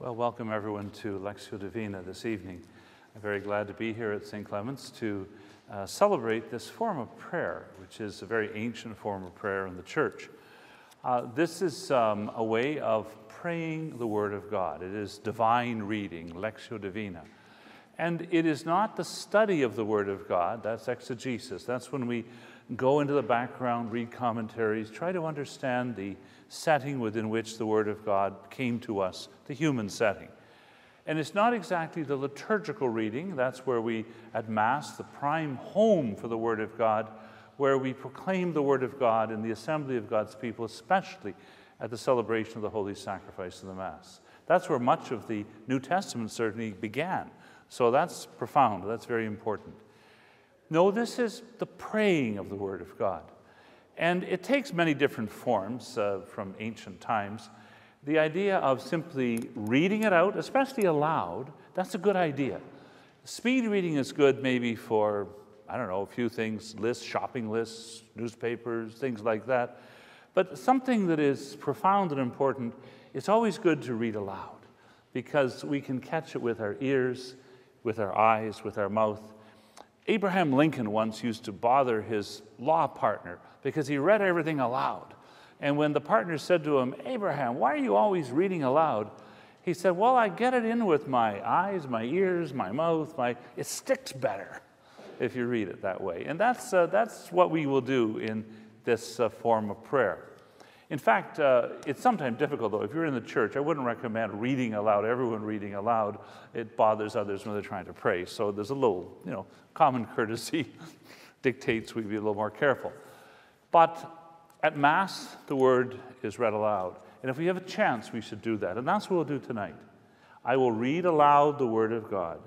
Well, welcome everyone to Lectio Divina this evening. I'm very glad to be here at St. Clement's to uh, celebrate this form of prayer, which is a very ancient form of prayer in the church. Uh, this is um, a way of praying the Word of God. It is divine reading, Lectio Divina. And it is not the study of the Word of God, that's exegesis. That's when we go into the background, read commentaries, try to understand the setting within which the Word of God came to us, the human setting. And it's not exactly the liturgical reading, that's where we, at Mass, the prime home for the Word of God, where we proclaim the Word of God in the assembly of God's people, especially at the celebration of the Holy Sacrifice of the Mass. That's where much of the New Testament certainly began. So that's profound, that's very important. No, this is the praying of the Word of God. And it takes many different forms uh, from ancient times. The idea of simply reading it out, especially aloud, that's a good idea. Speed reading is good maybe for, I don't know, a few things, lists, shopping lists, newspapers, things like that. But something that is profound and important, it's always good to read aloud because we can catch it with our ears, with our eyes, with our mouth. Abraham Lincoln once used to bother his law partner because he read everything aloud. And when the partner said to him, Abraham, why are you always reading aloud? He said, Well, I get it in with my eyes, my ears, my mouth, my, it sticks better if you read it that way. And that's, uh, that's what we will do in this uh, form of prayer. In fact, uh, it's sometimes difficult, though. If you're in the church, I wouldn't recommend reading aloud, everyone reading aloud. It bothers others when they're trying to pray. So there's a little, you know, common courtesy dictates we be a little more careful. But at Mass, the word is read aloud. And if we have a chance, we should do that. And that's what we'll do tonight. I will read aloud the word of God.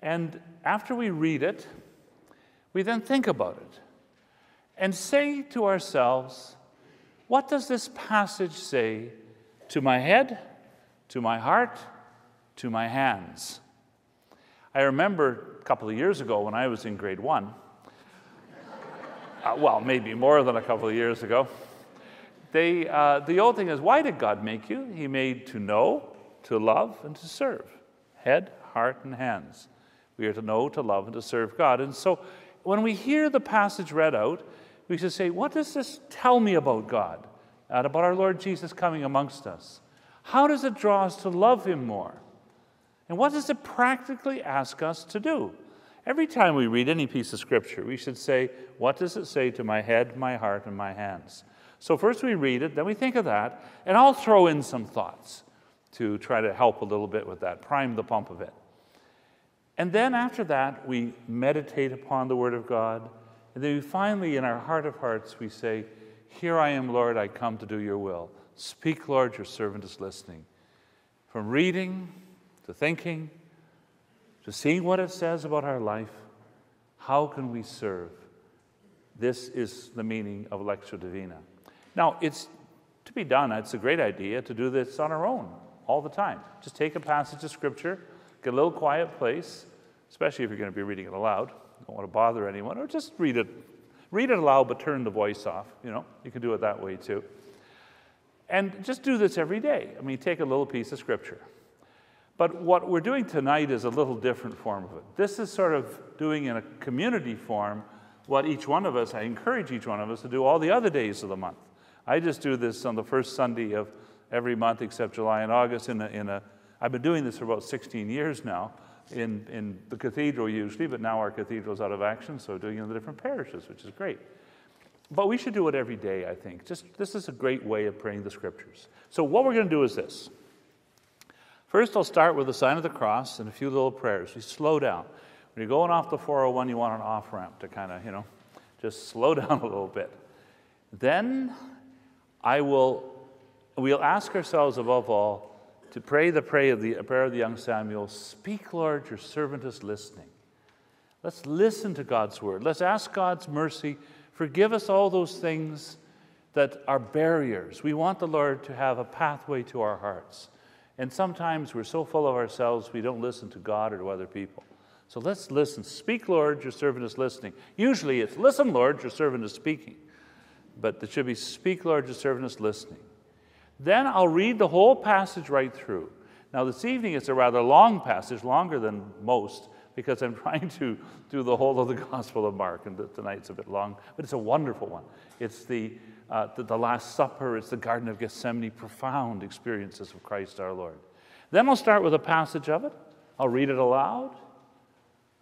And after we read it, we then think about it and say to ourselves, what does this passage say to my head, to my heart, to my hands? I remember a couple of years ago when I was in grade one, uh, well, maybe more than a couple of years ago. They, uh, the old thing is, why did God make you? He made to know, to love, and to serve. Head, heart, and hands. We are to know, to love, and to serve God. And so when we hear the passage read out, we should say, what does this tell me about God? And about our Lord Jesus coming amongst us? How does it draw us to love Him more? And what does it practically ask us to do? Every time we read any piece of scripture, we should say, What does it say to my head, my heart, and my hands? So first we read it, then we think of that, and I'll throw in some thoughts to try to help a little bit with that, prime the pump of it. And then after that, we meditate upon the Word of God. And then finally, in our heart of hearts, we say, Here I am, Lord, I come to do your will. Speak, Lord, your servant is listening. From reading to thinking to seeing what it says about our life, how can we serve? This is the meaning of Lectio Divina. Now, it's to be done, it's a great idea to do this on our own all the time. Just take a passage of Scripture, get a little quiet place, especially if you're going to be reading it aloud. Don't want to bother anyone, or just read it. Read it aloud, but turn the voice off. You know, you can do it that way too. And just do this every day. I mean, take a little piece of Scripture. But what we're doing tonight is a little different form of it. This is sort of doing in a community form what each one of us, I encourage each one of us to do all the other days of the month. I just do this on the first Sunday of every month except July and August in a, in a I've been doing this for about 16 years now in, in the cathedral usually, but now our cathedral is out of action, so doing it in the different parishes, which is great. But we should do it every day, I think. Just this is a great way of praying the scriptures. So what we're going to do is this. First, I'll start with the sign of the cross and a few little prayers. We slow down. When you're going off the 401, you want an off ramp to kind of, you know, just slow down a little bit. Then I will, we'll ask ourselves above all to pray the prayer of the, prayer of the young Samuel Speak, Lord, your servant is listening. Let's listen to God's word. Let's ask God's mercy. Forgive us all those things that are barriers. We want the Lord to have a pathway to our hearts. And sometimes we're so full of ourselves, we don't listen to God or to other people. So let's listen. Speak, Lord, your servant is listening. Usually it's, listen, Lord, your servant is speaking. But it should be, speak, Lord, your servant is listening. Then I'll read the whole passage right through. Now, this evening it's a rather long passage, longer than most, because I'm trying to do the whole of the Gospel of Mark, and tonight's a bit long, but it's a wonderful one. It's the, uh, the, the Last Supper, it's the Garden of Gethsemane, profound experiences of Christ our Lord. Then I'll start with a passage of it. I'll read it aloud.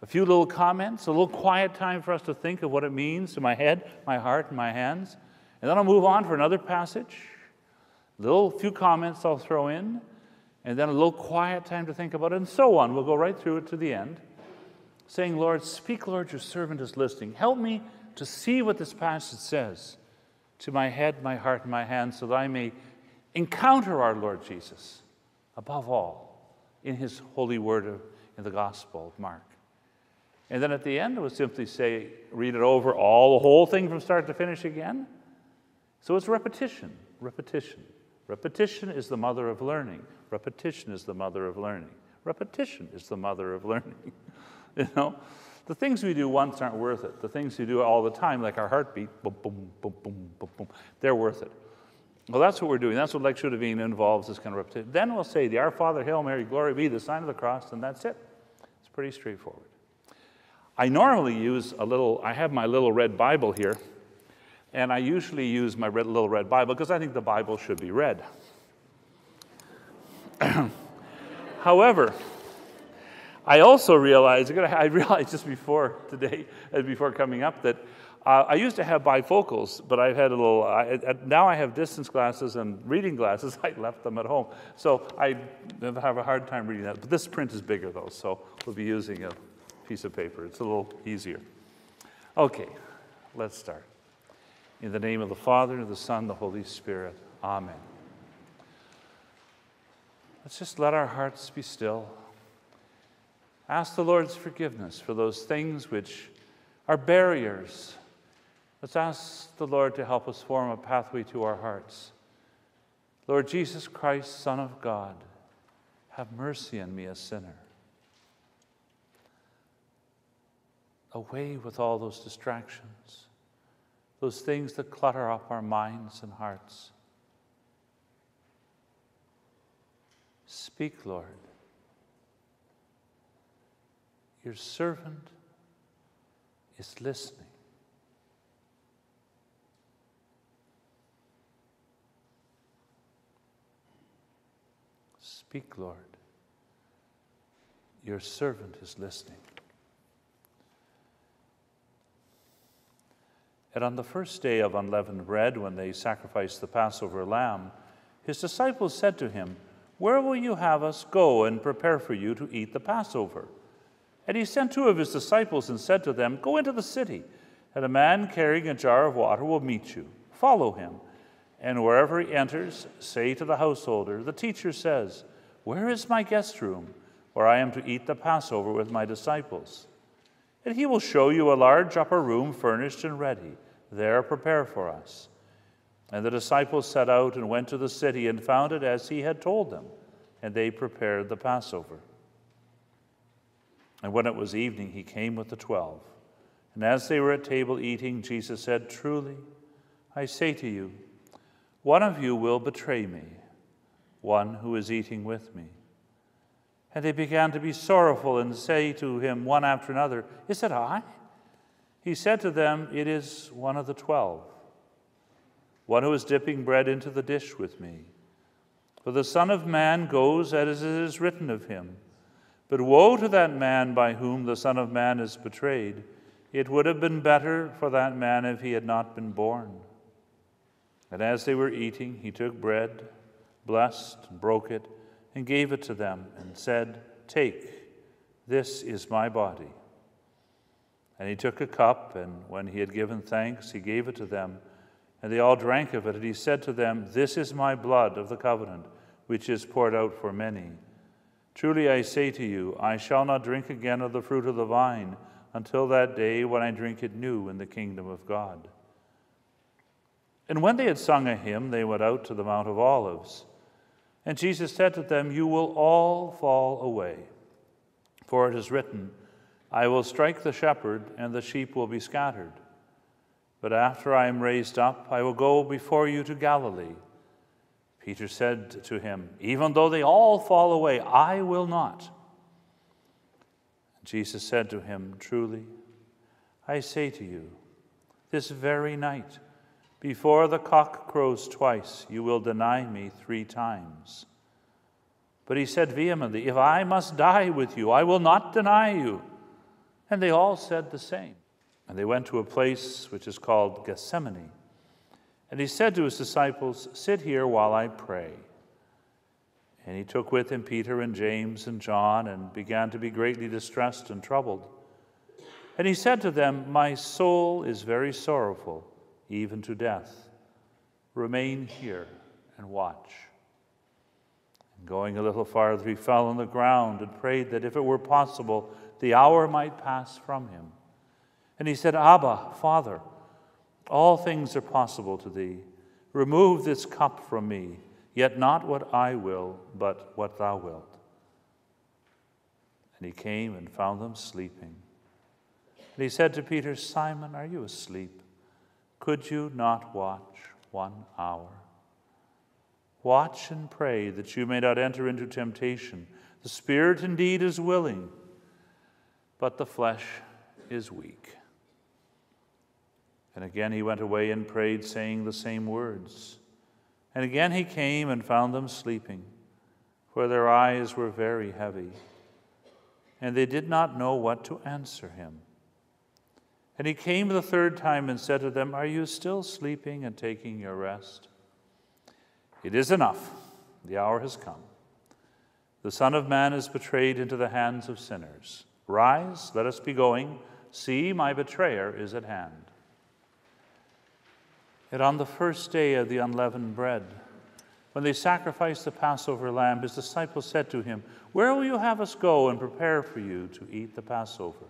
A few little comments, a little quiet time for us to think of what it means to my head, my heart, and my hands. And then I'll move on for another passage. Little few comments I'll throw in, and then a little quiet time to think about it, and so on. We'll go right through it to the end, saying, Lord, speak, Lord, your servant is listening. Help me to see what this passage says to my head, my heart, and my hands, so that I may encounter our Lord Jesus above all in his holy word in the Gospel of Mark. And then at the end, it would simply say, read it over, all the whole thing from start to finish again. So it's repetition, repetition. Repetition is the mother of learning. Repetition is the mother of learning. Repetition is the mother of learning. you know, the things we do once aren't worth it. The things we do all the time, like our heartbeat, boom, boom, boom, boom, boom, boom, they're worth it. Well, that's what we're doing. That's what Lectio Divina involves, this kind of repetition. Then we'll say the Our Father, Hail Mary, Glory be, the sign of the cross, and that's it. It's pretty straightforward. I normally use a little, I have my little red Bible here, and I usually use my red, little red Bible because I think the Bible should be read. However, I also realized, I realized just before today, before coming up, that uh, I used to have bifocals, but I've had a little, I, now I have distance glasses and reading glasses. I left them at home. So I have a hard time reading that. But this print is bigger though, so we'll be using a piece of paper. It's a little easier. Okay, let's start. In the name of the Father, and the Son, and the Holy Spirit. Amen. Let's just let our hearts be still. Ask the Lord's forgiveness for those things which are barriers. Let's ask the Lord to help us form a pathway to our hearts. Lord Jesus Christ, Son of God, have mercy on me, a sinner. away with all those distractions, those things that clutter up our minds and hearts. Speak, Lord. Your servant is listening. Speak, Lord. Your servant is listening. And on the first day of unleavened bread, when they sacrificed the Passover lamb, his disciples said to him, Where will you have us go and prepare for you to eat the Passover? And he sent two of his disciples and said to them, Go into the city, and a man carrying a jar of water will meet you. Follow him. And wherever he enters, say to the householder, The teacher says, Where is my guest room, where I am to eat the Passover with my disciples? And he will show you a large upper room furnished and ready. There prepare for us. And the disciples set out and went to the city and found it as he had told them, and they prepared the Passover. And when it was evening, he came with the twelve. And as they were at table eating, Jesus said, Truly, I say to you, one of you will betray me, one who is eating with me. And they began to be sorrowful and say to him one after another, Is it I? He said to them, It is one of the twelve, one who is dipping bread into the dish with me. For the Son of Man goes as it is written of him. But woe to that man by whom the Son of Man is betrayed. It would have been better for that man if he had not been born. And as they were eating, he took bread, blessed, and broke it, and gave it to them, and said, Take, this is my body. And he took a cup, and when he had given thanks, he gave it to them. And they all drank of it. And he said to them, This is my blood of the covenant, which is poured out for many. Truly I say to you, I shall not drink again of the fruit of the vine until that day when I drink it new in the kingdom of God. And when they had sung a hymn, they went out to the Mount of Olives. And Jesus said to them, You will all fall away, for it is written, I will strike the shepherd, and the sheep will be scattered. But after I am raised up, I will go before you to Galilee. Peter said to him, Even though they all fall away, I will not. Jesus said to him, Truly, I say to you, this very night, before the cock crows twice, you will deny me three times. But he said vehemently, If I must die with you, I will not deny you. And they all said the same. And they went to a place which is called Gethsemane. And he said to his disciples, Sit here while I pray. And he took with him Peter and James and John and began to be greatly distressed and troubled. And he said to them, My soul is very sorrowful, even to death. Remain here and watch. And going a little farther, he fell on the ground and prayed that if it were possible, the hour might pass from him. And he said, Abba, Father, all things are possible to thee. Remove this cup from me, yet not what I will, but what thou wilt. And he came and found them sleeping. And he said to Peter, Simon, are you asleep? Could you not watch one hour? Watch and pray that you may not enter into temptation. The spirit indeed is willing, but the flesh is weak. And again he went away and prayed, saying the same words. And again he came and found them sleeping, for their eyes were very heavy, and they did not know what to answer him. And he came the third time and said to them, Are you still sleeping and taking your rest? It is enough. The hour has come. The Son of Man is betrayed into the hands of sinners. Rise, let us be going. See, my betrayer is at hand. Yet on the first day of the unleavened bread, when they sacrificed the Passover lamb, his disciples said to him, Where will you have us go and prepare for you to eat the Passover?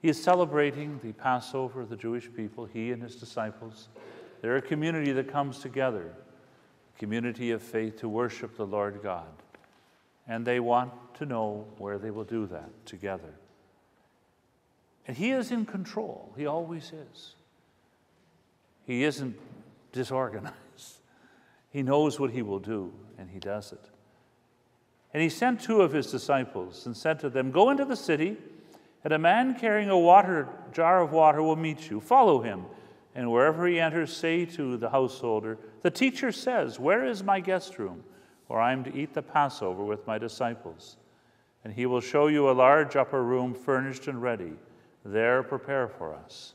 He is celebrating the Passover of the Jewish people, he and his disciples. They're a community that comes together, a community of faith to worship the Lord God. And they want to know where they will do that together. And he is in control, he always is. He isn't disorganized. He knows what he will do, and he does it. And he sent two of his disciples and said to them, Go into the city, and a man carrying a water jar of water will meet you. Follow him. And wherever he enters, say to the householder, The teacher says, Where is my guest room, where I am to eat the Passover with my disciples? And he will show you a large upper room furnished and ready. There prepare for us.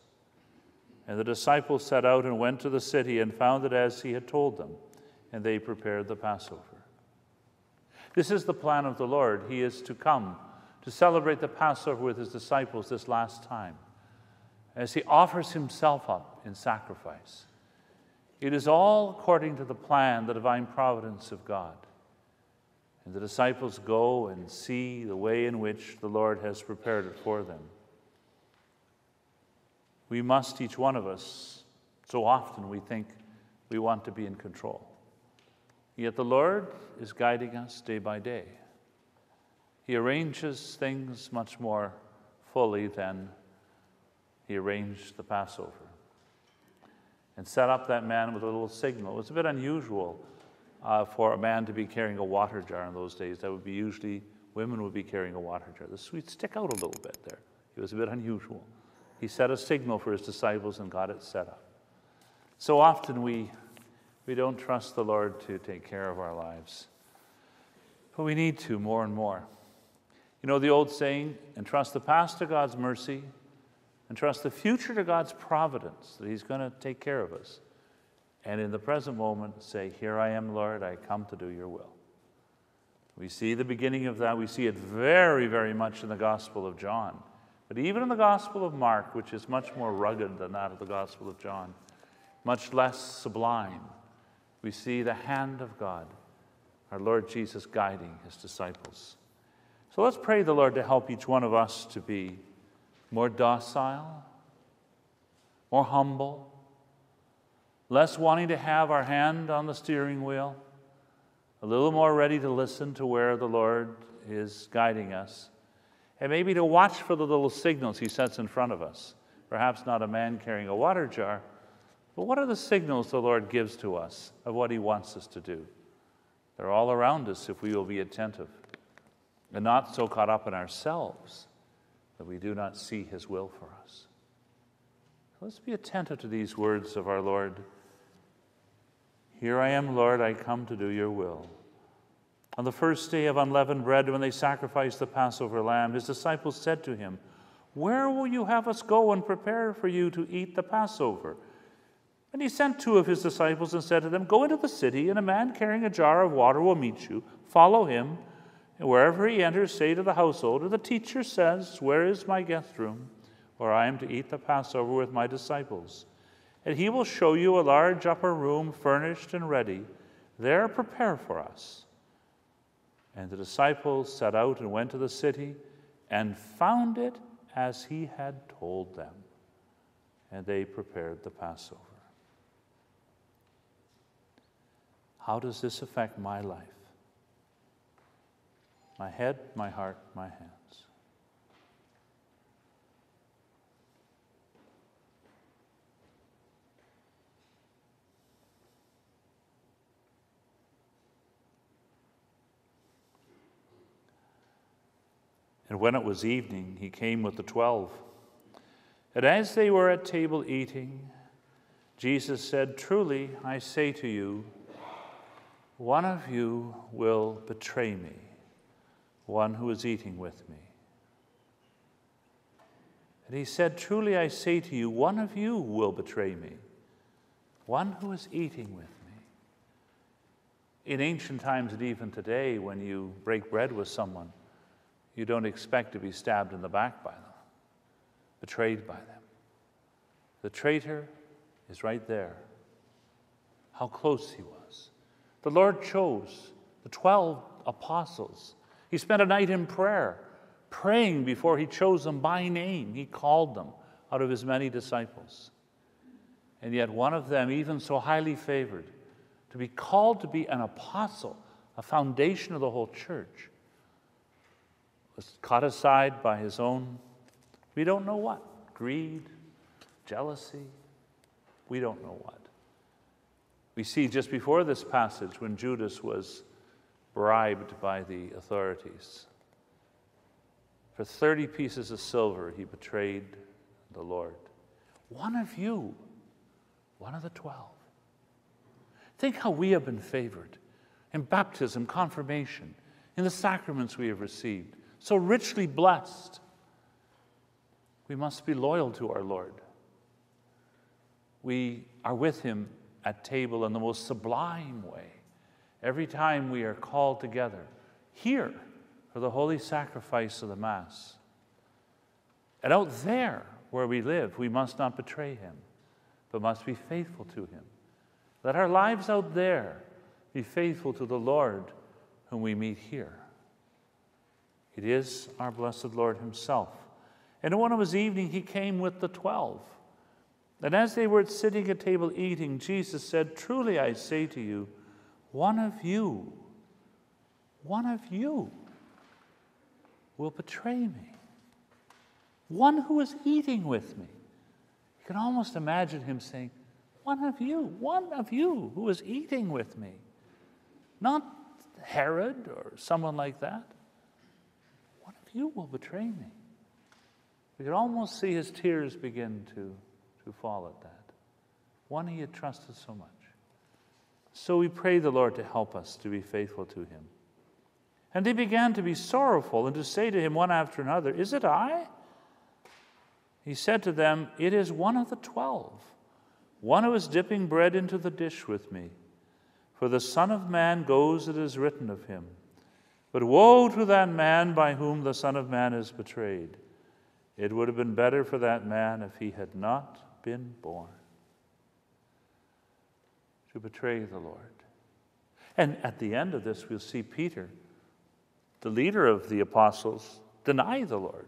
And the disciples set out and went to the city and found it as he had told them, and they prepared the Passover. This is the plan of the Lord. He is to come to celebrate the Passover with his disciples this last time as he offers himself up in sacrifice. It is all according to the plan, the divine providence of God. And the disciples go and see the way in which the Lord has prepared it for them we must, each one of us, so often we think we want to be in control. Yet the Lord is guiding us day by day. He arranges things much more fully than he arranged the Passover. And set up that man with a little signal. It was a bit unusual uh, for a man to be carrying a water jar in those days. That would be usually women would be carrying a water jar. The sweet stick out a little bit there. It was a bit unusual. He set a signal for his disciples and got it set up. So often we, we don't trust the Lord to take care of our lives, but we need to more and more. You know the old saying, entrust the past to God's mercy, and trust the future to God's providence, that He's going to take care of us. And in the present moment, say, Here I am, Lord, I come to do your will. We see the beginning of that. We see it very, very much in the Gospel of John. But even in the Gospel of Mark, which is much more rugged than that of the Gospel of John, much less sublime, we see the hand of God, our Lord Jesus guiding his disciples. So let's pray the Lord to help each one of us to be more docile, more humble, less wanting to have our hand on the steering wheel, a little more ready to listen to where the Lord is guiding us and maybe to watch for the little signals he sets in front of us. Perhaps not a man carrying a water jar, But what are the signals the Lord gives to us of what He wants us to do? They're all around us if we will be attentive and not so caught up in ourselves that we do not see His will for us. Let's be attentive to these words of our Lord. Here I am, Lord, I come to do your will. On the first day of unleavened bread, when they sacrificed the Passover lamb, his disciples said to him, Where will you have us go and prepare for you to eat the Passover? And he sent two of his disciples and said to them, Go into the city, and a man carrying a jar of water will meet you. Follow him, and wherever he enters, say to the householder, The teacher says, Where is my guest room, where I am to eat the Passover with my disciples? And he will show you a large upper room, furnished and ready. There prepare for us. And the disciples set out and went to the city and found it as he had told them. And they prepared the Passover. How does this affect my life? My head, my heart, my hands. And when it was evening, he came with the twelve. And as they were at table eating, Jesus said, Truly, I say to you, one of you will betray me, one who is eating with me. And he said, Truly, I say to you, one of you will betray me, one who is eating with me. In ancient times and even today, when you break bread with someone, you don't expect to be stabbed in the back by them, betrayed by them. The traitor is right there. How close he was. The Lord chose the 12 apostles. He spent a night in prayer, praying before he chose them by name. He called them out of his many disciples. And yet, one of them, even so highly favored, to be called to be an apostle, a foundation of the whole church, was caught aside by his own, we don't know what greed, jealousy, we don't know what. We see just before this passage when Judas was bribed by the authorities. For 30 pieces of silver, he betrayed the Lord. One of you, one of the 12. Think how we have been favored in baptism, confirmation, in the sacraments we have received so richly blessed. We must be loyal to our Lord. We are with Him at table in the most sublime way. Every time we are called together here for the holy sacrifice of the Mass. And out there where we live, we must not betray Him, but must be faithful to Him. Let our lives out there be faithful to the Lord whom we meet here. It is our blessed Lord Himself. And one of his evening, he came with the twelve. And as they were sitting at table eating, Jesus said, Truly I say to you, one of you, one of you will betray me. One who is eating with me. You can almost imagine him saying, One of you, one of you who is eating with me. Not Herod or someone like that One of you will betray me. We could almost see his tears begin to, to fall at that. One he had trusted so much. So we pray the Lord to help us to be faithful to him. And they began to be sorrowful and to say to him one after another, Is it I? He said to them, It is one of the twelve, one who is dipping bread into the dish with me. For the Son of Man goes, it is written of him. But woe to that man by whom the Son of Man is betrayed. It would have been better for that man if he had not been born to betray the Lord. And at the end of this, we'll see Peter, the leader of the apostles, deny the Lord.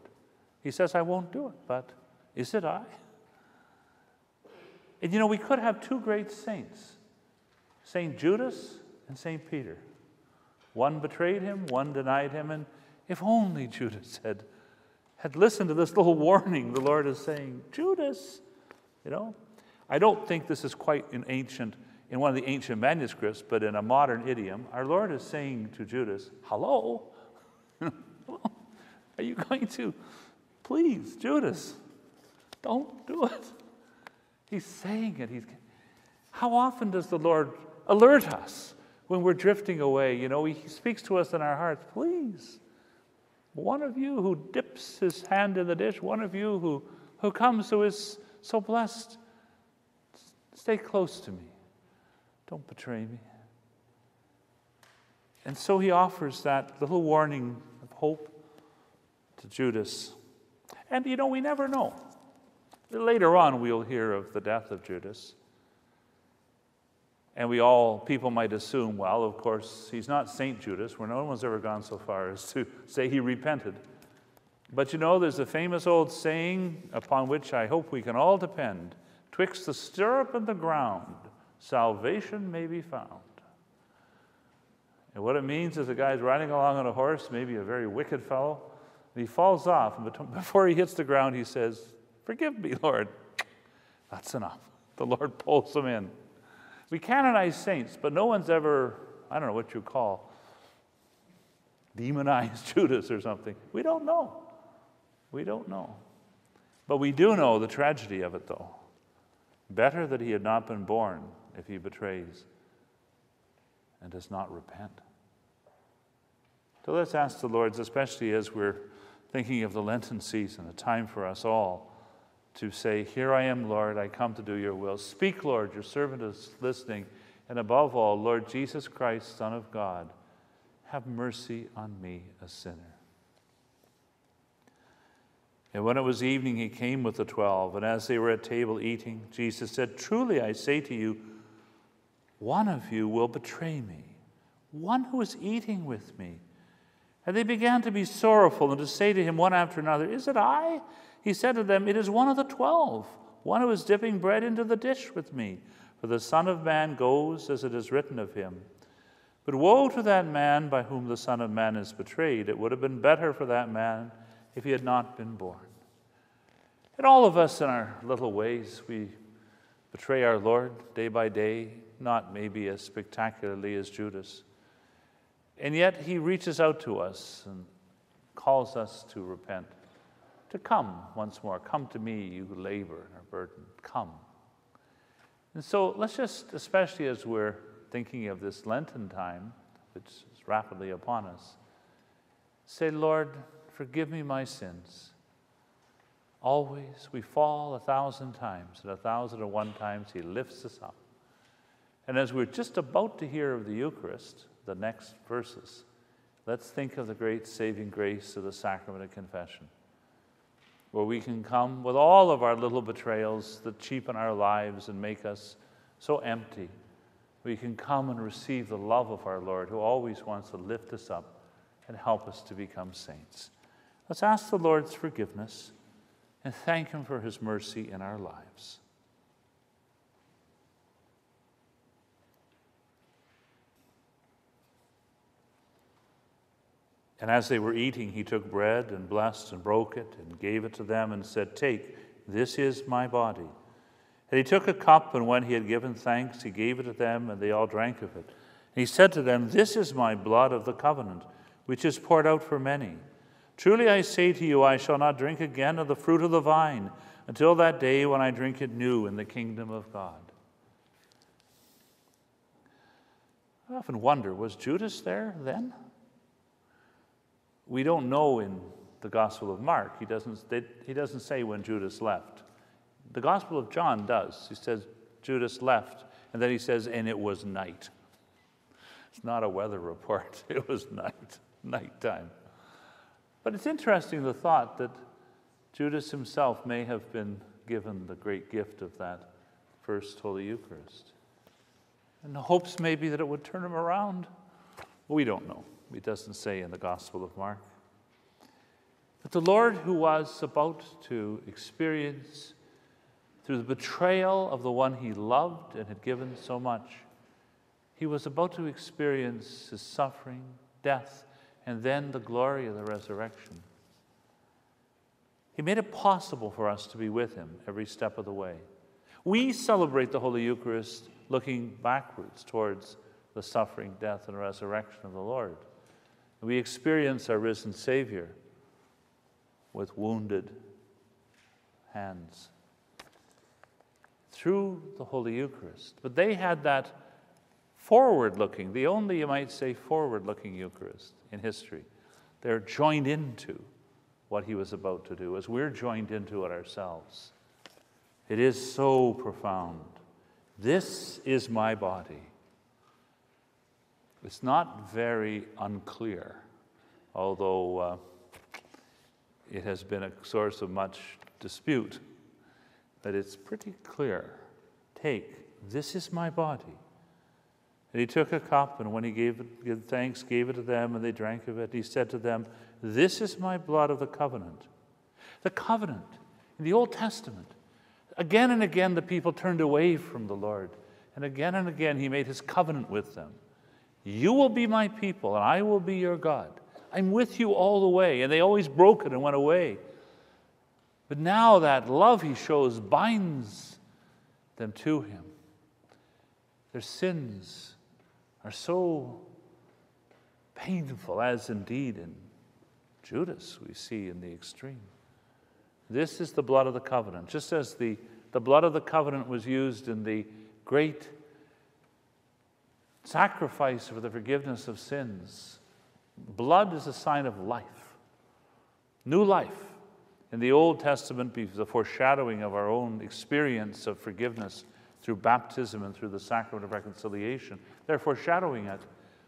He says, I won't do it, but is it I? And you know, we could have two great saints St. Judas and St. Peter. One betrayed him, one denied him, and if only Judas had, had listened to this little warning the Lord is saying, Judas, you know, I don't think this is quite an ancient, in one of the ancient manuscripts, but in a modern idiom. Our Lord is saying to Judas, Hello? Are you going to? Please, Judas, don't do it. He's saying it. He's, how often does the Lord alert us when we're drifting away? You know, He speaks to us in our hearts, please. One of you who dips his hand in the dish, one of you who, who comes who is so blessed, stay close to me. Don't betray me. And so he offers that little warning of hope to Judas. And you know, we never know. Later on, we'll hear of the death of Judas. And we all, people might assume, well, of course, he's not St. Judas, where no one's ever gone so far as to say he repented. But you know, there's a famous old saying upon which I hope we can all depend Twixt the stirrup and the ground, salvation may be found. And what it means is a guy's riding along on a horse, maybe a very wicked fellow, and he falls off, and before he hits the ground, he says, Forgive me, Lord. That's enough. The Lord pulls him in. We canonize saints, but no one's ever, I don't know what you call, demonized Judas or something. We don't know. We don't know. But we do know the tragedy of it, though. Better that he had not been born if he betrays and does not repent. So let's ask the Lord, especially as we're thinking of the Lenten season, a time for us all to say, Here I am, Lord, I come to do your will. Speak, Lord, your servant is listening. And above all, Lord Jesus Christ, Son of God, have mercy on me, a sinner. And when it was evening, he came with the twelve. And as they were at table eating, Jesus said, Truly I say to you, one of you will betray me, one who is eating with me. And they began to be sorrowful and to say to him one after another, Is it I? He said to them, It is one of the twelve, one who is dipping bread into the dish with me. For the Son of Man goes as it is written of him. But woe to that man by whom the Son of Man is betrayed. It would have been better for that man if he had not been born. And all of us, in our little ways, we betray our Lord day by day, not maybe as spectacularly as Judas. And yet he reaches out to us and calls us to repent to come once more. Come to me, you labor and are burdened. Come. And so let's just, especially as we're thinking of this Lenten time, which is rapidly upon us, say, Lord, forgive me my sins. Always we fall a thousand times, and a thousand and one times He lifts us up. And as we're just about to hear of the Eucharist, the next verses, let's think of the great saving grace of the sacrament of confession where we can come with all of our little betrayals that cheapen our lives and make us so empty. We can come and receive the love of our Lord who always wants to lift us up and help us to become saints. Let's ask the Lord's forgiveness and thank Him for His mercy in our lives. And as they were eating, he took bread and blessed and broke it and gave it to them and said, Take, this is my body. And he took a cup, and when he had given thanks, he gave it to them, and they all drank of it. And he said to them, This is my blood of the covenant, which is poured out for many. Truly I say to you, I shall not drink again of the fruit of the vine until that day when I drink it new in the kingdom of God. I often wonder was Judas there then? We don't know in the Gospel of Mark. He doesn't, he doesn't say when Judas left. The Gospel of John does. He says Judas left, and then he says, and it was night. It's not a weather report, it was night, nighttime. But it's interesting the thought that Judas himself may have been given the great gift of that first Holy Eucharist. And the hopes maybe that it would turn him around. We don't know. It doesn't say in the Gospel of Mark. But the Lord, who was about to experience through the betrayal of the one he loved and had given so much, he was about to experience his suffering, death, and then the glory of the resurrection. He made it possible for us to be with him every step of the way. We celebrate the Holy Eucharist looking backwards towards the suffering, death, and resurrection of the Lord. We experience our risen Savior with wounded hands through the Holy Eucharist. But they had that forward looking, the only, you might say, forward looking Eucharist in history. They're joined into what he was about to do, as we're joined into it ourselves. It is so profound. This is my body. It's not very unclear, although uh, it has been a source of much dispute, but it's pretty clear. Take, this is my body. And he took a cup, and when he gave, it, gave thanks, gave it to them, and they drank of it. He said to them, This is my blood of the covenant. The covenant in the Old Testament. Again and again, the people turned away from the Lord. And again and again, he made his covenant with them. You will be my people, and I will be your God. I'm with you all the way. And they always broke it and went away. But now that love he shows binds them to him. Their sins are so painful, as indeed in Judas we see in the extreme. This is the blood of the covenant. Just as the, the blood of the covenant was used in the great sacrifice for the forgiveness of sins. Blood is a sign of life, new life. In the Old Testament, the foreshadowing of our own experience of forgiveness through baptism and through the sacrament of reconciliation, their foreshadowing it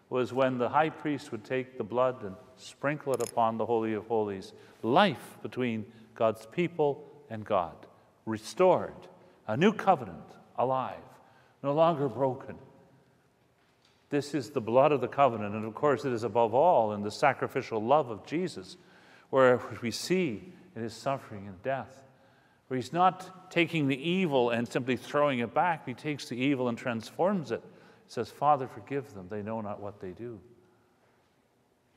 was when the high priest would take the blood and sprinkle it upon the Holy of Holies. Life between God's people and God, restored, a new covenant, alive, no longer broken, this is the blood of the covenant. And of course, it is above all in the sacrificial love of Jesus, where we see in his suffering and death, where he's not taking the evil and simply throwing it back, he takes the evil and transforms it. He says, Father, forgive them, they know not what they do.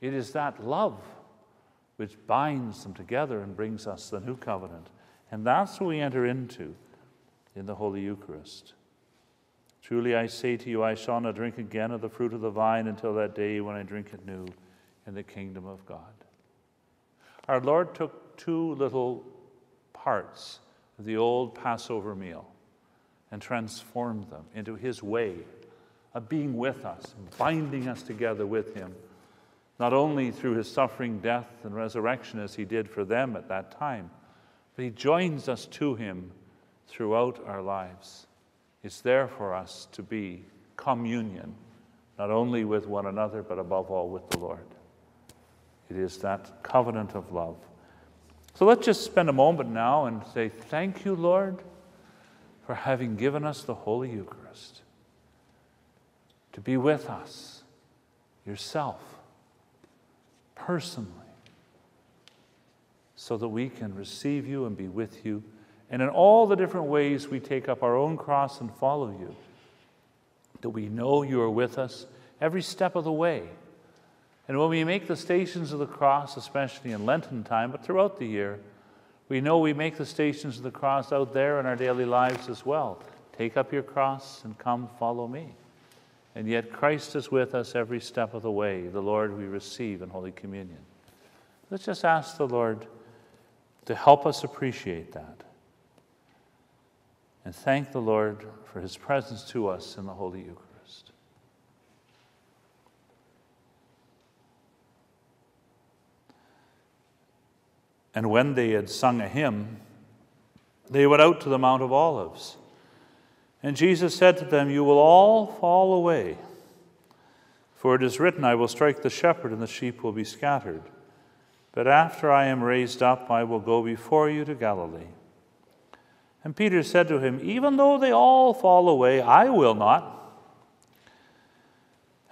It is that love which binds them together and brings us the new covenant. And that's what we enter into in the Holy Eucharist. Truly I say to you, I shall not drink again of the fruit of the vine until that day when I drink it new in the kingdom of God. Our Lord took two little parts of the old Passover meal and transformed them into his way of being with us, binding us together with him, not only through his suffering, death, and resurrection as he did for them at that time, but he joins us to him throughout our lives. It's there for us to be communion, not only with one another, but above all with the Lord. It is that covenant of love. So let's just spend a moment now and say, Thank you, Lord, for having given us the Holy Eucharist to be with us, yourself, personally, so that we can receive you and be with you and in all the different ways we take up our own cross and follow you, that we know you are with us every step of the way. And when we make the stations of the cross, especially in Lenten time, but throughout the year, we know we make the stations of the cross out there in our daily lives as well. Take up your cross and come follow me. And yet Christ is with us every step of the way, the Lord we receive in Holy Communion. Let's just ask the Lord to help us appreciate that and thank the Lord for his presence to us in the Holy Eucharist. And when they had sung a hymn, they went out to the Mount of Olives. And Jesus said to them, You will all fall away. For it is written, I will strike the shepherd, and the sheep will be scattered. But after I am raised up, I will go before you to Galilee. And Peter said to him, Even though they all fall away, I will not.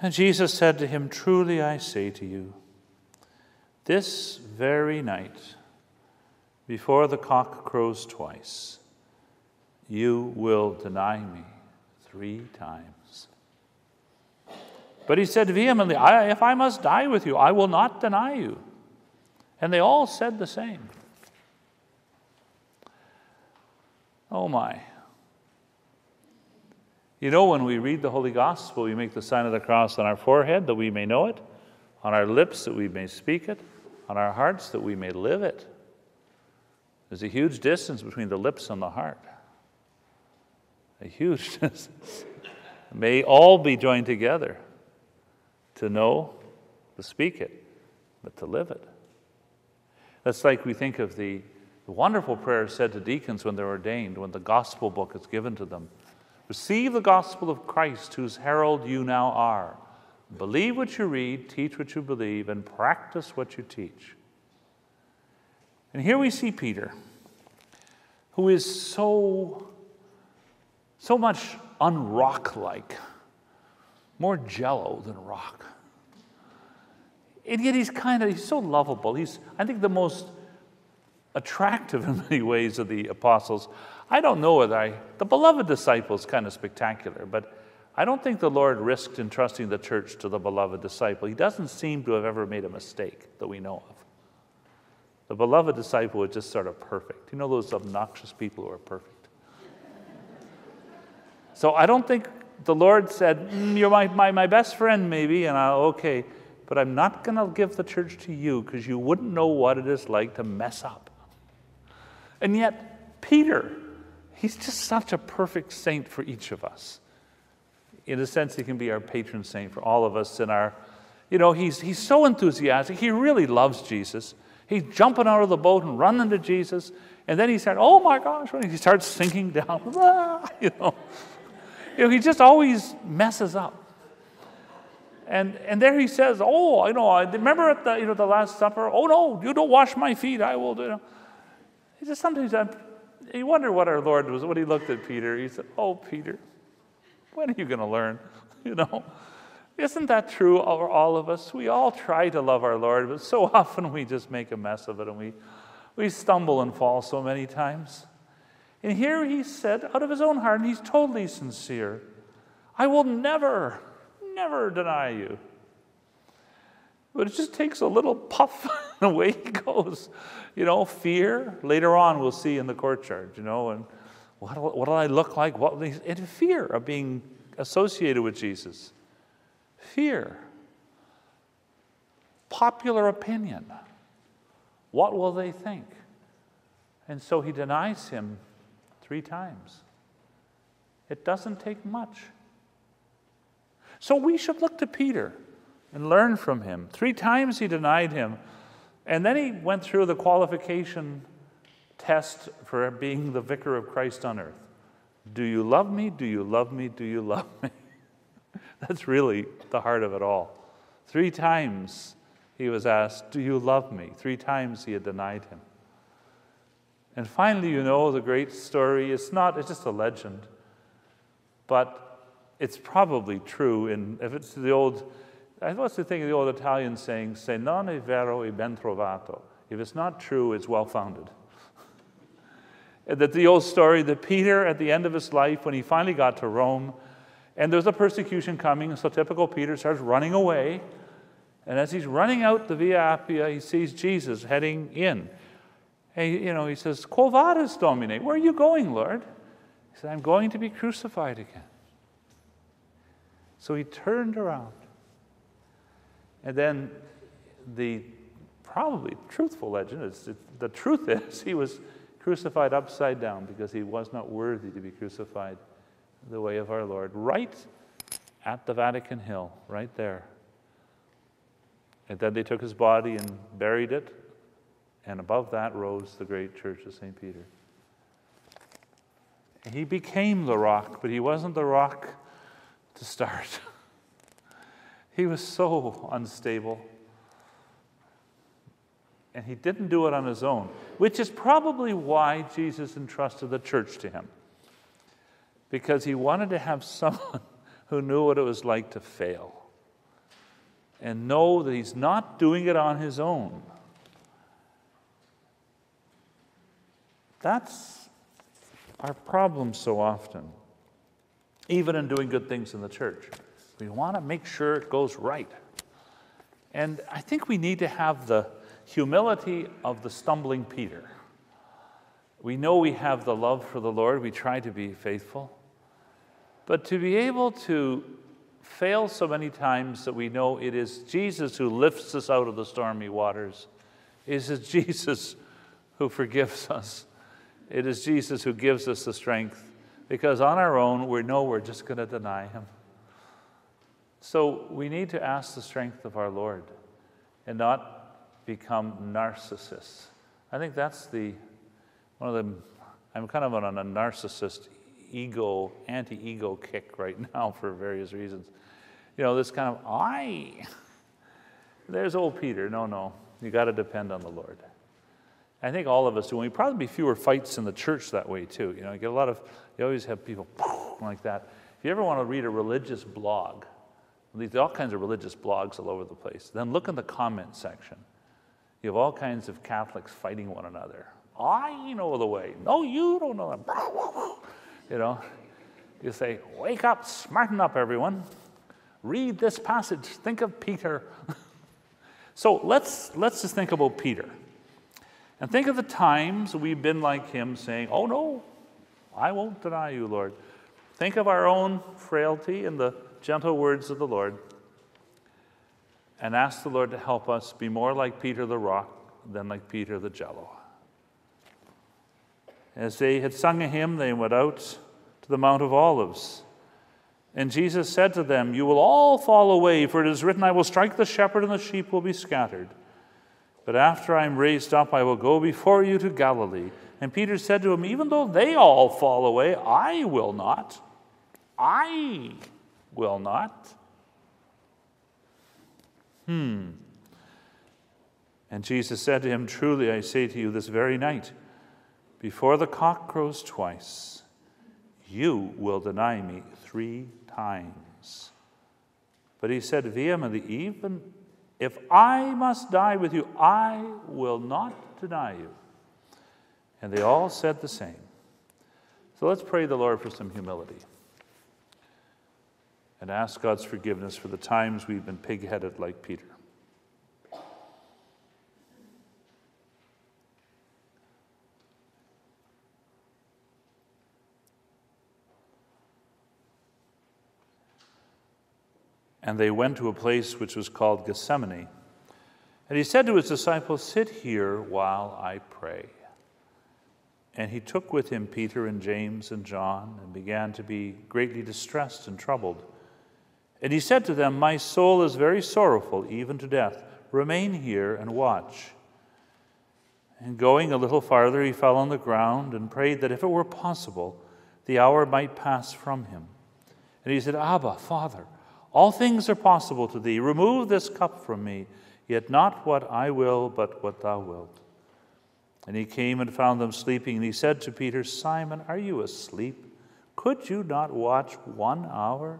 And Jesus said to him, Truly I say to you, this very night, before the cock crows twice, you will deny me three times. But he said vehemently, If I must die with you, I will not deny you. And they all said the same. Oh my. You know, when we read the Holy Gospel, we make the sign of the cross on our forehead that we may know it, on our lips that we may speak it, on our hearts that we may live it. There's a huge distance between the lips and the heart. A huge distance. may all be joined together to know, to speak it, but to live it. That's like we think of the, the wonderful prayer is said to deacons when they're ordained, when the gospel book is given to them. Receive the gospel of Christ, whose herald you now are. Believe what you read, teach what you believe, and practice what you teach. And here we see Peter, who is so, so much unrock like, more jello than rock. And yet he's kind of, he's so lovable. He's, I think, the most attractive in many ways of the apostles. I don't know whether I, the beloved disciple is kind of spectacular, but I don't think the Lord risked entrusting the church to the beloved disciple. He doesn't seem to have ever made a mistake that we know of. The beloved disciple was just sort of perfect. You know those obnoxious people who are perfect? So I don't think the Lord said, mm, You're my, my, my best friend, maybe, and I'll, okay but I'm not going to give the church to you because you wouldn't know what it is like to mess up. And yet, Peter, he's just such a perfect saint for each of us. In a sense, he can be our patron saint for all of us in our, you know, he's, he's so enthusiastic. He really loves Jesus. He's jumping out of the boat and running to Jesus. And then he starts, oh my gosh, when he starts sinking down, you know. You know, he just always messes up. And, and there he says, Oh, you know, I remember at the, you know, the Last Supper, oh no, you don't wash my feet, I will. You know. He says, Sometimes I, you wonder what our Lord was, when he looked at Peter, he said, Oh, Peter, when are you going to learn? You know, isn't that true for all of us? We all try to love our Lord, but so often we just make a mess of it and we, we stumble and fall so many times. And here he said, out of his own heart, and he's totally sincere, I will never never deny you. But it just takes a little puff, and away he goes. You know, fear. Later on, we'll see in the courtyard, you know, and what, do I look like? What, and fear of being associated with Jesus. Fear. Popular opinion. What will they think? And so he denies him three times. It doesn't take much. So we should look to Peter and learn from him. Three times he denied him, and then he went through the qualification test for being the vicar of Christ on earth. Do you love me? Do you love me? Do you love me? That's really the heart of it all. Three times he was asked, Do you love me? Three times he had denied him. And finally, you know the great story. It's not, it's just a legend. But it's probably true. And if it's the old, I was to think of the old Italian saying, se non è vero è ben trovato. If it's not true, it's well founded. that the old story that Peter, at the end of his life, when he finally got to Rome, and there's a persecution coming, so typical Peter starts running away. And as he's running out the Via Appia, he sees Jesus heading in. And, you know, he says, Quo vadis, Domine? Where are you going, Lord? He said, I'm going to be crucified again. So he turned around. And then the probably truthful legend is the truth is he was crucified upside down because he was not worthy to be crucified the way of our Lord, right at the Vatican Hill, right there. And then they took his body and buried it, and above that rose the great church of St. Peter. He became the rock, but he wasn't the rock to start. he was so unstable. And he didn't do it on his own, which is probably why Jesus entrusted the church to him. Because he wanted to have someone who knew what it was like to fail and know that he's not doing it on his own. That's our problem so often even in doing good things in the church. We want to make sure it goes right. And I think we need to have the humility of the stumbling Peter. We know we have the love for the Lord, we try to be faithful. But to be able to fail so many times that we know it is Jesus who lifts us out of the stormy waters, it is Jesus who forgives us, it is Jesus who gives us the strength, because on our own we know we're just going to deny Him. So we need to ask the strength of our Lord and not become narcissists. I think that's the one of the I'm kind of on a narcissist ego, anti-ego kick right now for various reasons. You know, this kind of I. There's old Peter. No, no. You got to depend on the Lord. I think all of us do. And we probably be fewer fights in the church that way too. You know, you get a lot of. You always have people like that. If you ever want to read a religious blog, there's all kinds of religious blogs all over the place. Then look in the comment section. You have all kinds of Catholics fighting one another. I know the way. No, you don't know that. You know, you say, wake up, smarten up, everyone. Read this passage. Think of Peter. so let's, let's just think about Peter. And think of the times we've been like him saying, Oh no, I won't deny you, Lord. Think of our own frailty and the gentle words of the Lord and ask the Lord to help us be more like Peter the rock than like Peter the jello. As they had sung a hymn, they went out to the Mount of Olives. And Jesus said to them, You will all fall away, for it is written, I will strike the shepherd, and the sheep will be scattered. But after I am raised up, I will go before you to Galilee. And Peter said to him, Even though they all fall away, I will not. I will not. Hmm. And Jesus said to him, Truly I say to you, this very night, before the cock crows twice, you will deny me three times. But he said vehemently, Even if I must die with you, I will not deny you. And they all said the same. So let's pray the Lord for some humility and ask God's forgiveness for the times we've been pig headed like Peter. And they went to a place which was called Gethsemane. And he said to his disciples, Sit here while I pray. And he took with him Peter and James and John and began to be greatly distressed and troubled. And he said to them, My soul is very sorrowful, even to death. Remain here and watch. And going a little farther, he fell on the ground and prayed that if it were possible, the hour might pass from him. And he said, Abba, Father, all things are possible to thee. Remove this cup from me, yet not what I will, but what thou wilt. And he came and found them sleeping, and he said to Peter, Simon, are you asleep? Could you not watch one hour?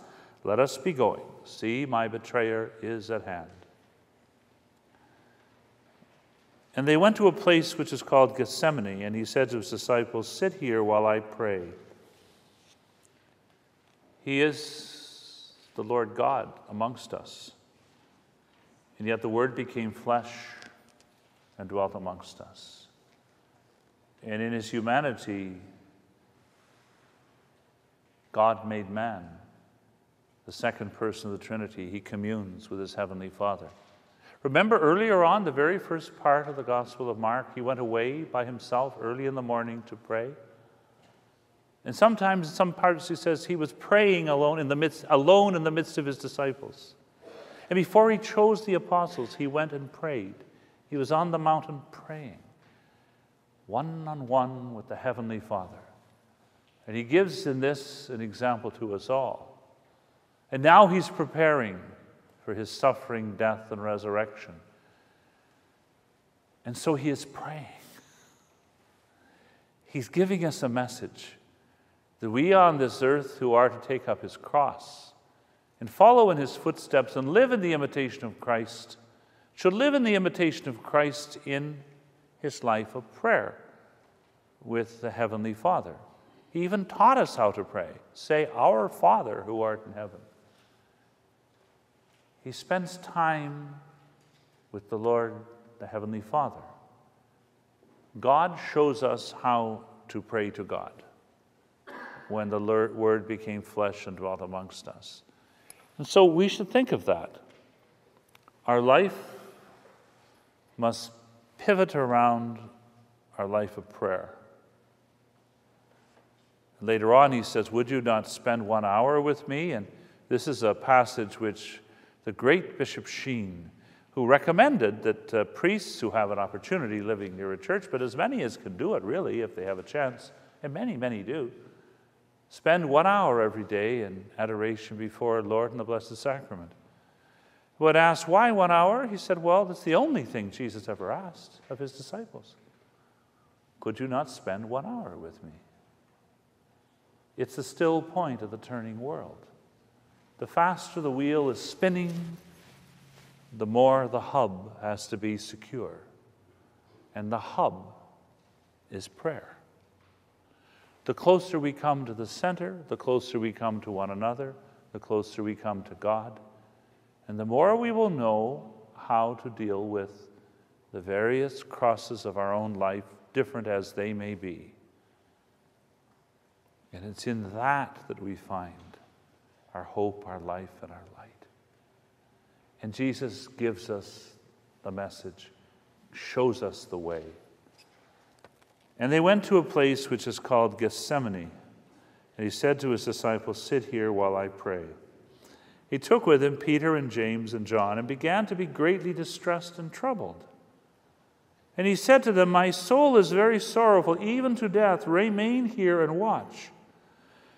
let us be going. See, my betrayer is at hand. And they went to a place which is called Gethsemane, and he said to his disciples, Sit here while I pray. He is the Lord God amongst us. And yet the Word became flesh and dwelt amongst us. And in his humanity, God made man, the second person of the Trinity. He communes with his heavenly Father. Remember earlier on, the very first part of the Gospel of Mark, he went away by himself early in the morning to pray. And sometimes in some parts he says he was praying alone in the midst, alone in the midst of his disciples. And before he chose the apostles, he went and prayed. He was on the mountain praying, one on one with the Heavenly Father. And he gives in this an example to us all. And now he's preparing for his suffering, death, and resurrection. And so he is praying. He's giving us a message that we on this earth who are to take up his cross and follow in his footsteps and live in the imitation of Christ should live in the imitation of Christ in his life of prayer with the Heavenly Father. He even taught us how to pray. Say, Our Father who art in heaven. He spends time with the Lord, the Heavenly Father. God shows us how to pray to God when the Word became flesh and dwelt amongst us. And so we should think of that. Our life must pivot around our life of prayer. Later on, he says, Would you not spend one hour with me? And this is a passage which the great Bishop Sheen, who recommended that uh, priests who have an opportunity living near a church, but as many as can do it really if they have a chance, and many, many do, spend one hour every day in adoration before Lord and the Blessed Sacrament. When asked why one hour, he said, Well, that's the only thing Jesus ever asked of his disciples. Could you not spend one hour with me? It's the still point of the turning world. The faster the wheel is spinning, the more the hub has to be secure. And the hub is prayer. The closer we come to the center, the closer we come to one another, the closer we come to God, and the more we will know how to deal with the various crosses of our own life, different as they may be. And it's in that that we find our hope, our life, and our light. And Jesus gives us the message, shows us the way. And they went to a place which is called Gethsemane. And he said to his disciples, Sit here while I pray. He took with him Peter and James and John and began to be greatly distressed and troubled. And he said to them, My soul is very sorrowful, even to death. Remain here and watch.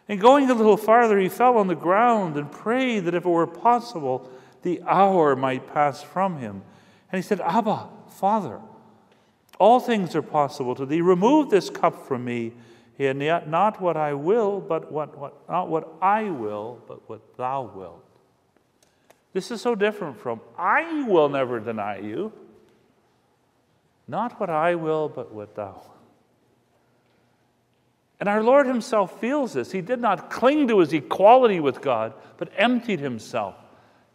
And going a little farther, he fell on the ground and prayed that if it were possible, the hour might pass from him. And he said, Abba, Father, all things are possible to thee. Remove this cup from me, and yet not what I will, but what, what not what I will, but what thou wilt. This is so different from I will never deny you. Not what I will, but what thou and our Lord Himself feels this. He did not cling to His equality with God, but emptied Himself,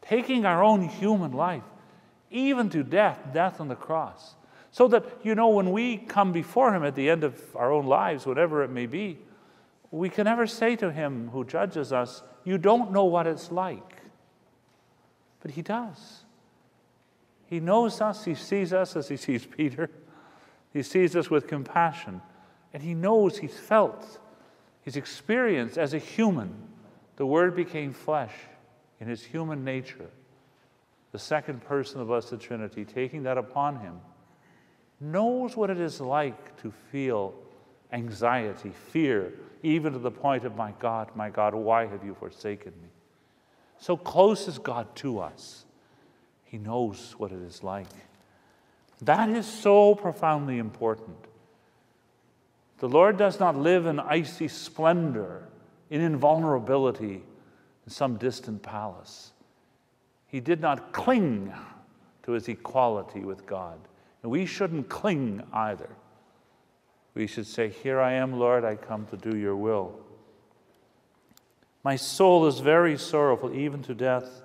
taking our own human life, even to death, death on the cross. So that, you know, when we come before Him at the end of our own lives, whatever it may be, we can never say to Him who judges us, You don't know what it's like. But He does. He knows us, He sees us as He sees Peter, He sees us with compassion. And he knows, he's felt, he's experienced as a human. The Word became flesh in his human nature. The second person of the Blessed Trinity, taking that upon him, knows what it is like to feel anxiety, fear, even to the point of, My God, my God, why have you forsaken me? So close is God to us. He knows what it is like. That is so profoundly important. The Lord does not live in icy splendor, in invulnerability in some distant palace. He did not cling to his equality with God. And we shouldn't cling either. We should say, Here I am, Lord, I come to do your will. My soul is very sorrowful, even to death.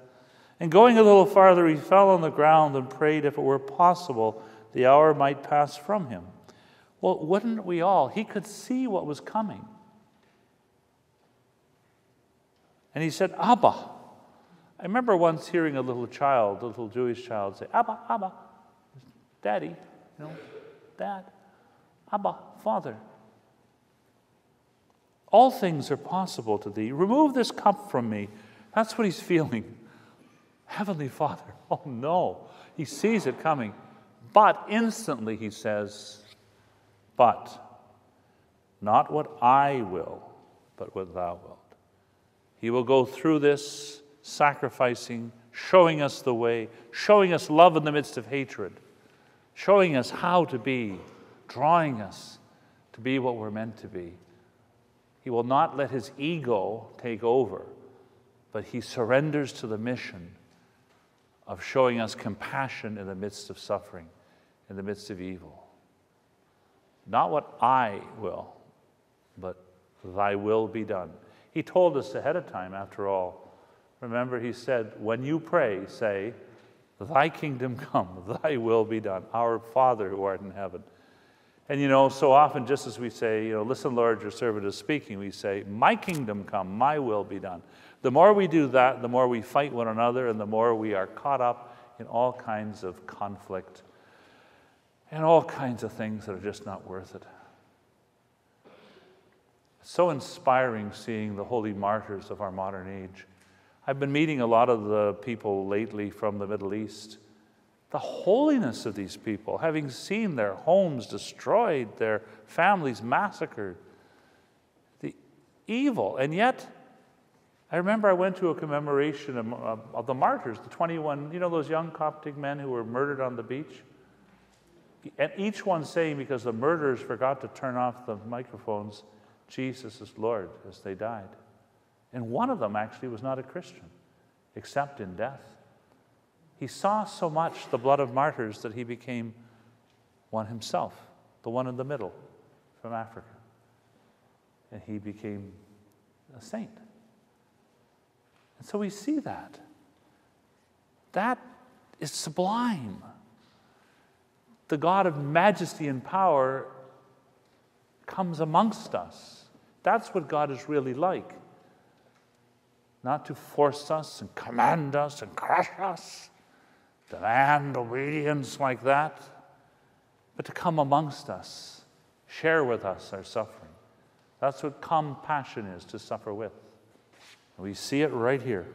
And going a little farther, he fell on the ground and prayed if it were possible the hour might pass from him. Well, wouldn't we all? He could see what was coming. And he said, Abba. I remember once hearing a little child, a little Jewish child, say, Abba, Abba, Daddy, you know, Dad, Abba, Father. All things are possible to thee. Remove this cup from me. That's what he's feeling. Heavenly Father, oh no. He sees it coming. But instantly he says, but not what I will, but what thou wilt. He will go through this sacrificing, showing us the way, showing us love in the midst of hatred, showing us how to be, drawing us to be what we're meant to be. He will not let his ego take over, but he surrenders to the mission of showing us compassion in the midst of suffering, in the midst of evil. Not what I will, but thy will be done. He told us ahead of time, after all. Remember, he said, When you pray, say, Thy kingdom come, thy will be done. Our Father who art in heaven. And you know, so often, just as we say, you know, listen, Lord, your servant is speaking, we say, My kingdom come, my will be done. The more we do that, the more we fight one another, and the more we are caught up in all kinds of conflict and all kinds of things that are just not worth it. So inspiring seeing the holy martyrs of our modern age. I've been meeting a lot of the people lately from the Middle East the holiness of these people, having seen their homes destroyed, their families massacred, the evil. And yet, I remember I went to a commemoration of, of, the martyrs, the 21, you know, those young Coptic men who were murdered on the beach? And each one saying, because the murderers forgot to turn off the microphones, Jesus is Lord, as they died. And one of them actually was not a Christian, except in death. He saw so much the blood of martyrs that he became one himself, the one in the middle from Africa. And he became a saint. And so we see that. That is sublime. The God of majesty and power comes amongst us. That's what God is really like. Not to force us and command us and crush us, demand obedience like that, but to come amongst us, share with us our suffering. That's what compassion is to suffer with. We see it right here.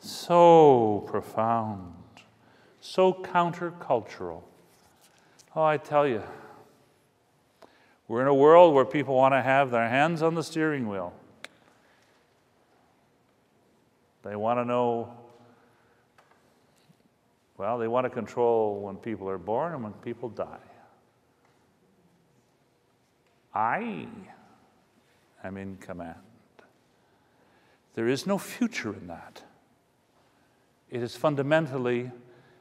So profound, so countercultural. Oh, I tell you, we're in a world where people want to have their hands on the steering wheel. They want to know well, they want to control when people are born and when people die. I am in command. There is no future in that. It is fundamentally,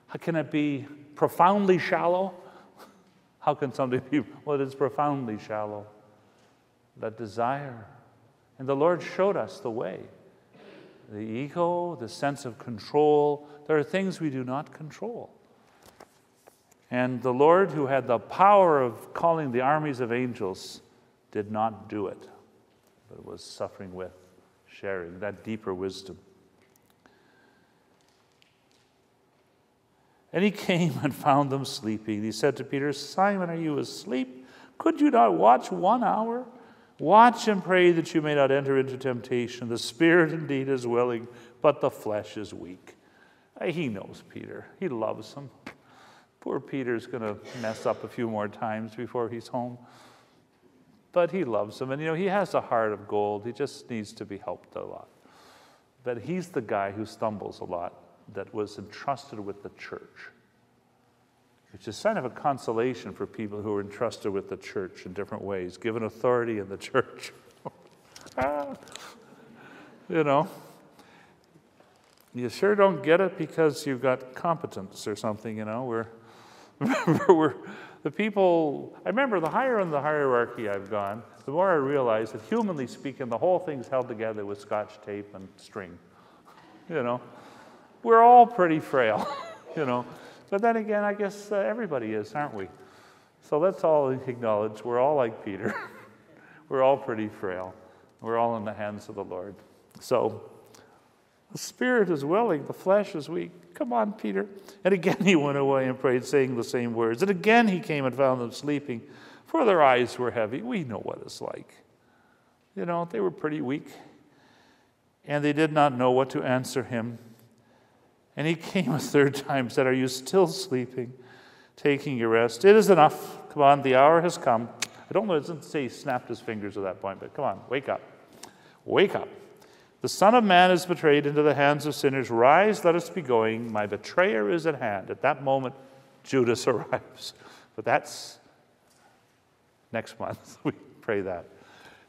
how can it be profoundly shallow? How can something be, well, it is profoundly shallow. That desire. And the Lord showed us the way the ego, the sense of control. There are things we do not control. And the Lord, who had the power of calling the armies of angels, did not do it, but was suffering with, sharing that deeper wisdom. And he came and found them sleeping. He said to Peter, Simon, are you asleep? Could you not watch one hour? Watch and pray that you may not enter into temptation. The spirit indeed is willing, but the flesh is weak. Uh, he knows Peter, he loves him. Poor Peter's going to mess up a few more times before he's home. But he loves him. And you know, he has a heart of gold. He just needs to be helped a lot. But he's the guy who stumbles a lot that was entrusted with the church which is kind of a consolation for people who are entrusted with the church in different ways, given authority in the church. you know, you sure don't get it because you've got competence or something, you know. We're, remember, we're the people, I remember the higher in the hierarchy I've gone, the more I realize that humanly speaking, the whole thing's held together with scotch tape and string. You know, we're all pretty frail, you know. But then again, I guess uh, everybody is, aren't we? So let's all acknowledge we're all like Peter. we're all pretty frail. We're all in the hands of the Lord. So the spirit is willing, the flesh is weak. Come on, Peter. And again he went away and prayed, saying the same words. And again he came and found them sleeping, for their eyes were heavy. We know what it's like. You know, they were pretty weak. And they did not know what to answer him. And he came a third time, said, Are you still sleeping, taking your rest? It is enough. Come on, the hour has come. I don't know, it doesn't say he snapped his fingers at that point, but come on, wake up. Wake up. The Son of Man is betrayed into the hands of sinners. Rise, let us be going. My betrayer is at hand. At that moment, Judas arrives. But that's next month. We pray that.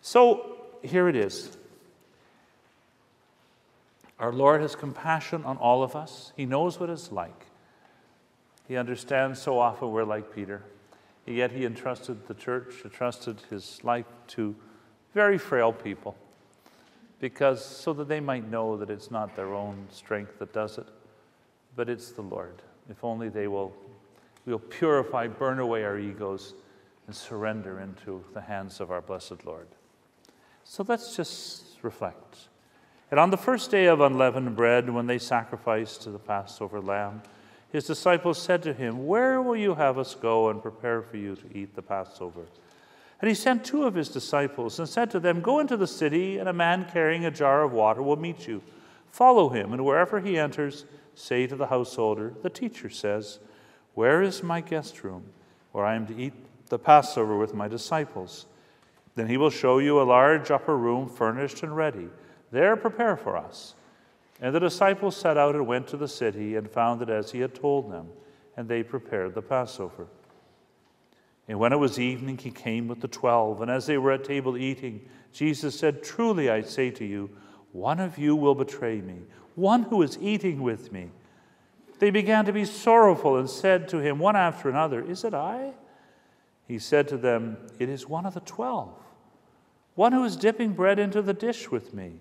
So here it is. Our Lord has compassion on all of us. He knows what it's like. He understands so often we're like Peter. And Yet he entrusted the church, entrusted his life to very frail people because so that they might know that it's not their own strength that does it, but it's the Lord. If only they will we'll purify, burn away our egos, and surrender into the hands of our blessed Lord. So let's just reflect. And on the first day of unleavened bread, when they sacrificed to the Passover lamb, his disciples said to him, Where will you have us go and prepare for you to eat the Passover? And he sent two of his disciples and said to them, Go into the city, and a man carrying a jar of water will meet you. Follow him, and wherever he enters, say to the householder, The teacher says, Where is my guest room, where I am to eat the Passover with my disciples? Then he will show you a large upper room furnished and ready. There prepare for us. And the disciples set out and went to the city and found it as he had told them, and they prepared the Passover. And when it was evening, he came with the twelve, and as they were at table eating, Jesus said, Truly I say to you, one of you will betray me, one who is eating with me. They began to be sorrowful and said to him one after another, Is it I? He said to them, It is one of the twelve, one who is dipping bread into the dish with me.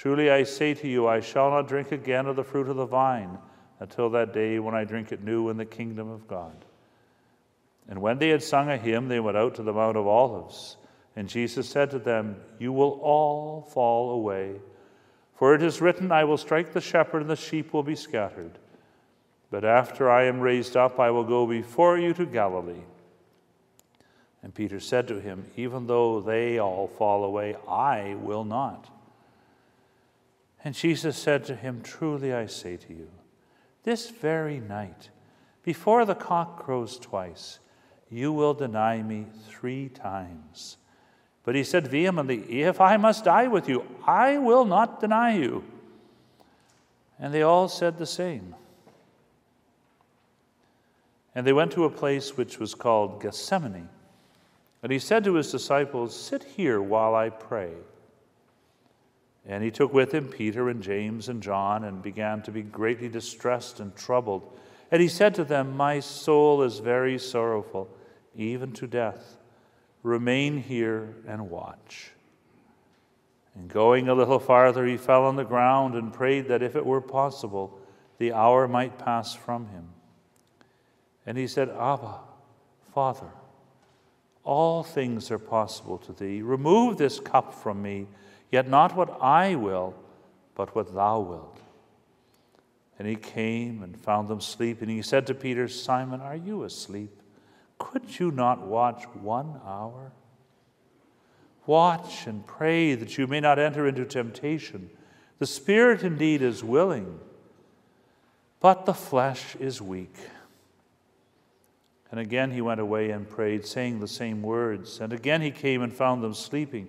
Truly I say to you, I shall not drink again of the fruit of the vine until that day when I drink it new in the kingdom of God. And when they had sung a hymn, they went out to the Mount of Olives. And Jesus said to them, You will all fall away. For it is written, I will strike the shepherd, and the sheep will be scattered. But after I am raised up, I will go before you to Galilee. And Peter said to him, Even though they all fall away, I will not. And Jesus said to him, Truly I say to you, this very night, before the cock crows twice, you will deny me three times. But he said vehemently, If I must die with you, I will not deny you. And they all said the same. And they went to a place which was called Gethsemane. And he said to his disciples, Sit here while I pray. And he took with him Peter and James and John and began to be greatly distressed and troubled. And he said to them, My soul is very sorrowful, even to death. Remain here and watch. And going a little farther, he fell on the ground and prayed that if it were possible, the hour might pass from him. And he said, Abba, Father, all things are possible to thee. Remove this cup from me. Yet not what I will, but what thou wilt. And he came and found them sleeping. And He said to Peter, Simon, are you asleep? Could you not watch one hour? Watch and pray that you may not enter into temptation. The spirit indeed is willing, but the flesh is weak. And again he went away and prayed, saying the same words. And again he came and found them sleeping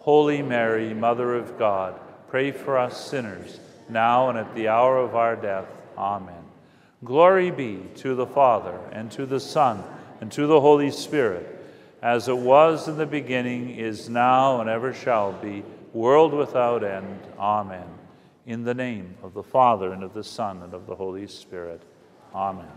Holy Mary, Mother of God, pray for us sinners, now and at the hour of our death. Amen. Glory be to the Father, and to the Son, and to the Holy Spirit, as it was in the beginning, is now, and ever shall be, world without end. Amen. In the name of the Father, and of the Son, and of the Holy Spirit. Amen.